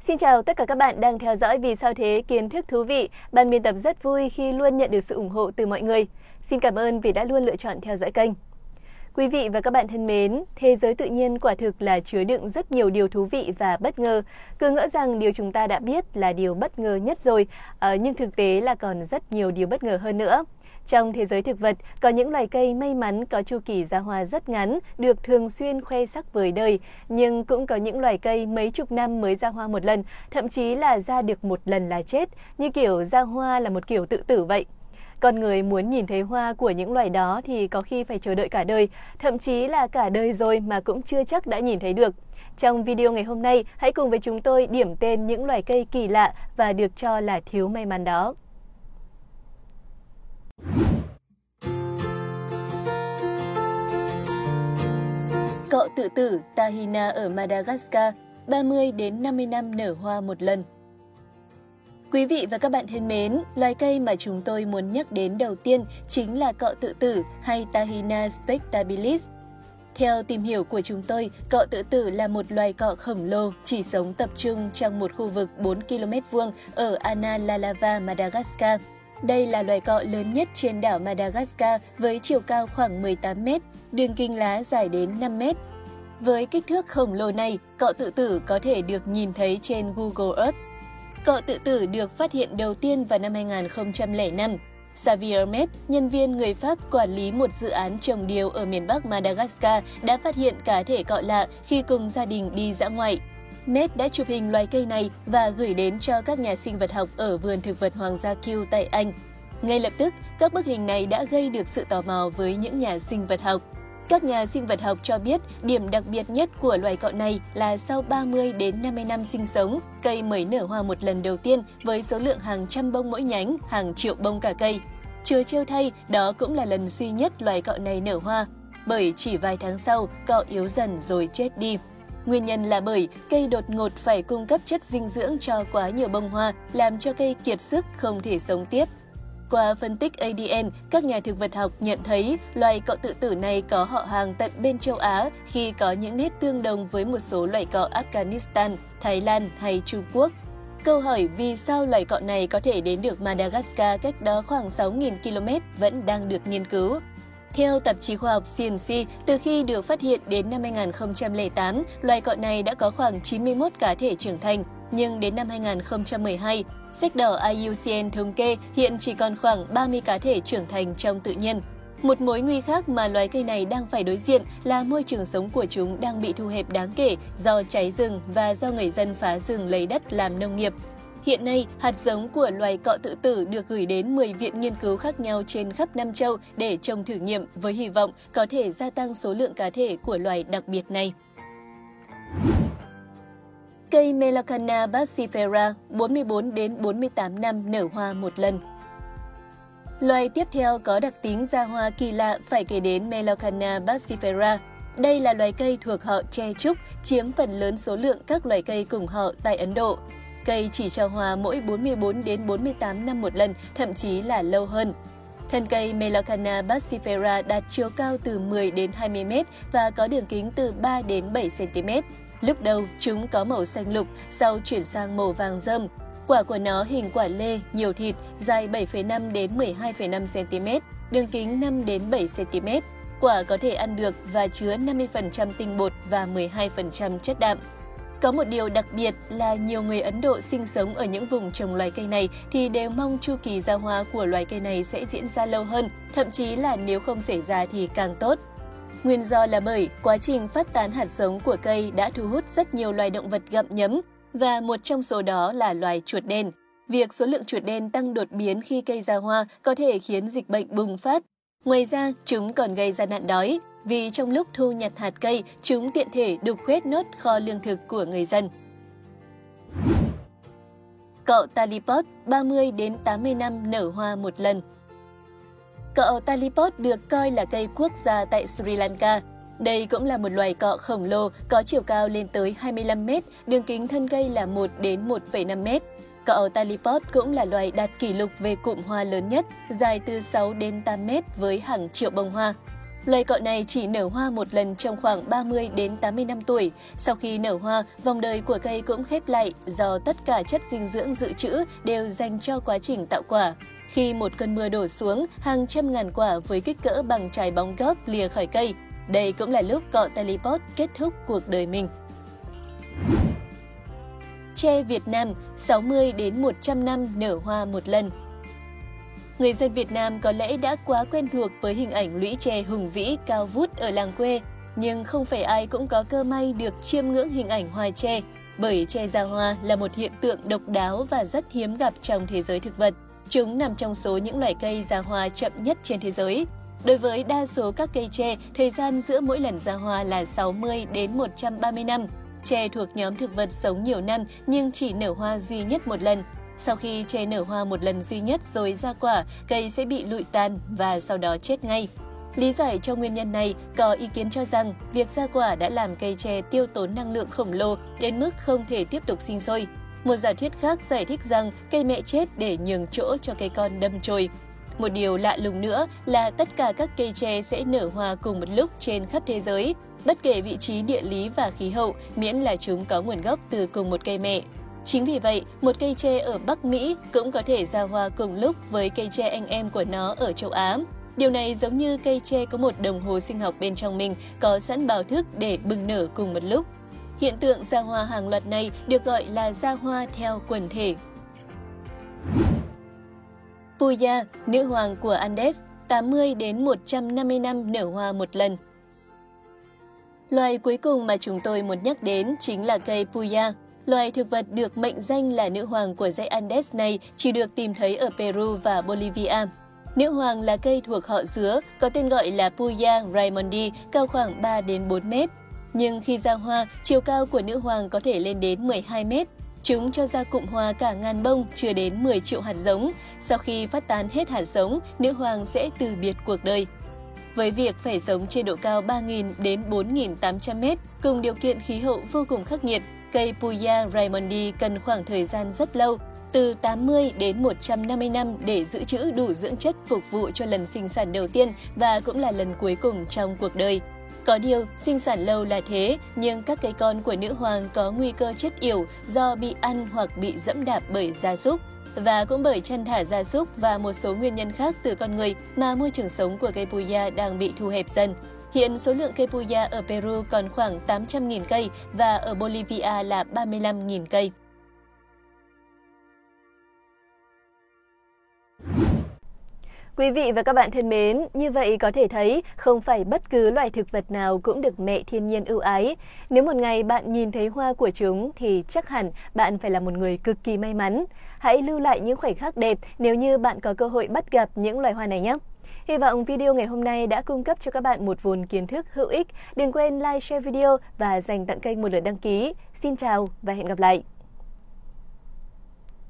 Xin chào tất cả các bạn đang theo dõi Vì sao thế kiến thức thú vị. Ban biên tập rất vui khi luôn nhận được sự ủng hộ từ mọi người. Xin cảm ơn vì đã luôn lựa chọn theo dõi kênh. Quý vị và các bạn thân mến, thế giới tự nhiên quả thực là chứa đựng rất nhiều điều thú vị và bất ngờ. Cứ ngỡ rằng điều chúng ta đã biết là điều bất ngờ nhất rồi, ờ, nhưng thực tế là còn rất nhiều điều bất ngờ hơn nữa. Trong thế giới thực vật, có những loài cây may mắn có chu kỳ ra hoa rất ngắn, được thường xuyên khoe sắc vời đời, nhưng cũng có những loài cây mấy chục năm mới ra hoa một lần, thậm chí là ra được một lần là chết, như kiểu ra hoa là một kiểu tự tử vậy. Con người muốn nhìn thấy hoa của những loài đó thì có khi phải chờ đợi cả đời, thậm chí là cả đời rồi mà cũng chưa chắc đã nhìn thấy được. Trong video ngày hôm nay, hãy cùng với chúng tôi điểm tên những loài cây kỳ lạ và được cho là thiếu may mắn đó. Cọ tự tử Tahina ở Madagascar, 30 đến 50 năm nở hoa một lần. Quý vị và các bạn thân mến, loài cây mà chúng tôi muốn nhắc đến đầu tiên chính là cọ tự tử hay Tahina spectabilis. Theo tìm hiểu của chúng tôi, cọ tự tử là một loài cọ khổng lồ chỉ sống tập trung trong một khu vực 4 km vuông ở Analalava, Madagascar. Đây là loài cọ lớn nhất trên đảo Madagascar với chiều cao khoảng 18 mét, đường kinh lá dài đến 5 mét. Với kích thước khổng lồ này, cọ tự tử có thể được nhìn thấy trên Google Earth. Cọ tự tử được phát hiện đầu tiên vào năm 2005. Xavier Met, nhân viên người Pháp quản lý một dự án trồng điều ở miền Bắc Madagascar, đã phát hiện cá thể cọ lạ khi cùng gia đình đi dã ngoại. Met đã chụp hình loài cây này và gửi đến cho các nhà sinh vật học ở vườn thực vật Hoàng gia Kew tại Anh. Ngay lập tức, các bức hình này đã gây được sự tò mò với những nhà sinh vật học. Các nhà sinh vật học cho biết điểm đặc biệt nhất của loài cọ này là sau 30 đến 50 năm sinh sống, cây mới nở hoa một lần đầu tiên với số lượng hàng trăm bông mỗi nhánh, hàng triệu bông cả cây. Chưa trêu thay, đó cũng là lần duy nhất loài cọ này nở hoa, bởi chỉ vài tháng sau, cọ yếu dần rồi chết đi. Nguyên nhân là bởi cây đột ngột phải cung cấp chất dinh dưỡng cho quá nhiều bông hoa, làm cho cây kiệt sức không thể sống tiếp. Qua phân tích ADN, các nhà thực vật học nhận thấy loài cọ tự tử này có họ hàng tận bên châu Á khi có những nét tương đồng với một số loài cọ Afghanistan, Thái Lan hay Trung Quốc. Câu hỏi vì sao loài cọ này có thể đến được Madagascar cách đó khoảng 6.000 km vẫn đang được nghiên cứu. Theo tạp chí khoa học CNC, từ khi được phát hiện đến năm 2008, loài cọ này đã có khoảng 91 cá thể trưởng thành, nhưng đến năm 2012, sách đỏ IUCN thống kê hiện chỉ còn khoảng 30 cá thể trưởng thành trong tự nhiên. Một mối nguy khác mà loài cây này đang phải đối diện là môi trường sống của chúng đang bị thu hẹp đáng kể do cháy rừng và do người dân phá rừng lấy đất làm nông nghiệp. Hiện nay, hạt giống của loài cọ tự tử được gửi đến 10 viện nghiên cứu khác nhau trên khắp Nam Châu để trồng thử nghiệm với hy vọng có thể gia tăng số lượng cá thể của loài đặc biệt này. Cây Melacana bassifera 44 đến 48 năm nở hoa một lần. Loài tiếp theo có đặc tính ra hoa kỳ lạ phải kể đến Melacana bassifera. Đây là loài cây thuộc họ tre trúc, chiếm phần lớn số lượng các loài cây cùng họ tại Ấn Độ. Cây chỉ cho hoa mỗi 44 đến 48 năm một lần, thậm chí là lâu hơn. Thân cây Melacana bassifera đạt chiều cao từ 10 đến 20 m và có đường kính từ 3 đến 7 cm. Lúc đầu chúng có màu xanh lục, sau chuyển sang màu vàng râm. Quả của nó hình quả lê, nhiều thịt, dài 7,5 đến 12,5 cm, đường kính 5 đến 7 cm. Quả có thể ăn được và chứa 50% tinh bột và 12% chất đạm. Có một điều đặc biệt là nhiều người Ấn Độ sinh sống ở những vùng trồng loài cây này thì đều mong chu kỳ ra hoa của loài cây này sẽ diễn ra lâu hơn, thậm chí là nếu không xảy ra thì càng tốt. Nguyên do là bởi quá trình phát tán hạt giống của cây đã thu hút rất nhiều loài động vật gặm nhấm và một trong số đó là loài chuột đen. Việc số lượng chuột đen tăng đột biến khi cây ra hoa có thể khiến dịch bệnh bùng phát. Ngoài ra, chúng còn gây ra nạn đói, vì trong lúc thu nhặt hạt cây, chúng tiện thể đục khuét nốt kho lương thực của người dân. Cậu Talipot 30 đến 80 năm nở hoa một lần. Cọ Talipot được coi là cây quốc gia tại Sri Lanka. Đây cũng là một loài cọ khổng lồ có chiều cao lên tới 25 m, đường kính thân cây là 1 đến 1,5 m. Cọ Talipot cũng là loài đạt kỷ lục về cụm hoa lớn nhất, dài từ 6 đến 8 m với hàng triệu bông hoa. Loài cọ này chỉ nở hoa một lần trong khoảng 30 đến 80 năm tuổi. Sau khi nở hoa, vòng đời của cây cũng khép lại do tất cả chất dinh dưỡng dự trữ đều dành cho quá trình tạo quả. Khi một cơn mưa đổ xuống, hàng trăm ngàn quả với kích cỡ bằng trái bóng góp lìa khỏi cây. Đây cũng là lúc cọ Talipot kết thúc cuộc đời mình. Tre Việt Nam 60 đến 100 năm nở hoa một lần người dân Việt Nam có lẽ đã quá quen thuộc với hình ảnh lũy tre hùng vĩ cao vút ở làng quê, nhưng không phải ai cũng có cơ may được chiêm ngưỡng hình ảnh hoa tre, bởi tre ra hoa là một hiện tượng độc đáo và rất hiếm gặp trong thế giới thực vật. Chúng nằm trong số những loài cây ra hoa chậm nhất trên thế giới. Đối với đa số các cây tre, thời gian giữa mỗi lần ra hoa là 60 đến 130 năm. Tre thuộc nhóm thực vật sống nhiều năm nhưng chỉ nở hoa duy nhất một lần, sau khi tre nở hoa một lần duy nhất rồi ra quả, cây sẽ bị lụi tàn và sau đó chết ngay. Lý giải cho nguyên nhân này, có ý kiến cho rằng việc ra quả đã làm cây tre tiêu tốn năng lượng khổng lồ đến mức không thể tiếp tục sinh sôi. Một giả thuyết khác giải thích rằng cây mẹ chết để nhường chỗ cho cây con đâm chồi. Một điều lạ lùng nữa là tất cả các cây tre sẽ nở hoa cùng một lúc trên khắp thế giới, bất kể vị trí địa lý và khí hậu, miễn là chúng có nguồn gốc từ cùng một cây mẹ. Chính vì vậy, một cây tre ở Bắc Mỹ cũng có thể ra hoa cùng lúc với cây tre anh em của nó ở châu Á. Điều này giống như cây tre có một đồng hồ sinh học bên trong mình có sẵn báo thức để bừng nở cùng một lúc. Hiện tượng ra hoa hàng loạt này được gọi là ra hoa theo quần thể. Puya, nữ hoàng của Andes, 80 đến 150 năm nở hoa một lần. Loài cuối cùng mà chúng tôi muốn nhắc đến chính là cây Puya, Loài thực vật được mệnh danh là nữ hoàng của dãy Andes này chỉ được tìm thấy ở Peru và Bolivia. Nữ hoàng là cây thuộc họ dứa, có tên gọi là Puya raimondi, cao khoảng 3 đến 4 mét. Nhưng khi ra hoa, chiều cao của nữ hoàng có thể lên đến 12 mét. Chúng cho ra cụm hoa cả ngàn bông, chưa đến 10 triệu hạt giống. Sau khi phát tán hết hạt giống, nữ hoàng sẽ từ biệt cuộc đời. Với việc phải sống trên độ cao 3.000 đến 4.800 mét, cùng điều kiện khí hậu vô cùng khắc nghiệt, Cây Puya Raimondi cần khoảng thời gian rất lâu, từ 80 đến 150 năm để giữ trữ đủ dưỡng chất phục vụ cho lần sinh sản đầu tiên và cũng là lần cuối cùng trong cuộc đời. Có điều, sinh sản lâu là thế, nhưng các cây con của nữ hoàng có nguy cơ chết yểu do bị ăn hoặc bị dẫm đạp bởi gia súc. Và cũng bởi chăn thả gia súc và một số nguyên nhân khác từ con người mà môi trường sống của cây puya đang bị thu hẹp dần. Hiện số lượng cây puya ở Peru còn khoảng 800.000 cây và ở Bolivia là 35.000 cây. Quý vị và các bạn thân mến, như vậy có thể thấy không phải bất cứ loài thực vật nào cũng được mẹ thiên nhiên ưu ái. Nếu một ngày bạn nhìn thấy hoa của chúng thì chắc hẳn bạn phải là một người cực kỳ may mắn. Hãy lưu lại những khoảnh khắc đẹp nếu như bạn có cơ hội bắt gặp những loài hoa này nhé. Hy vọng video ngày hôm nay đã cung cấp cho các bạn một vốn kiến thức hữu ích. Đừng quên like, share video và dành tặng kênh một lượt đăng ký. Xin chào và hẹn gặp lại!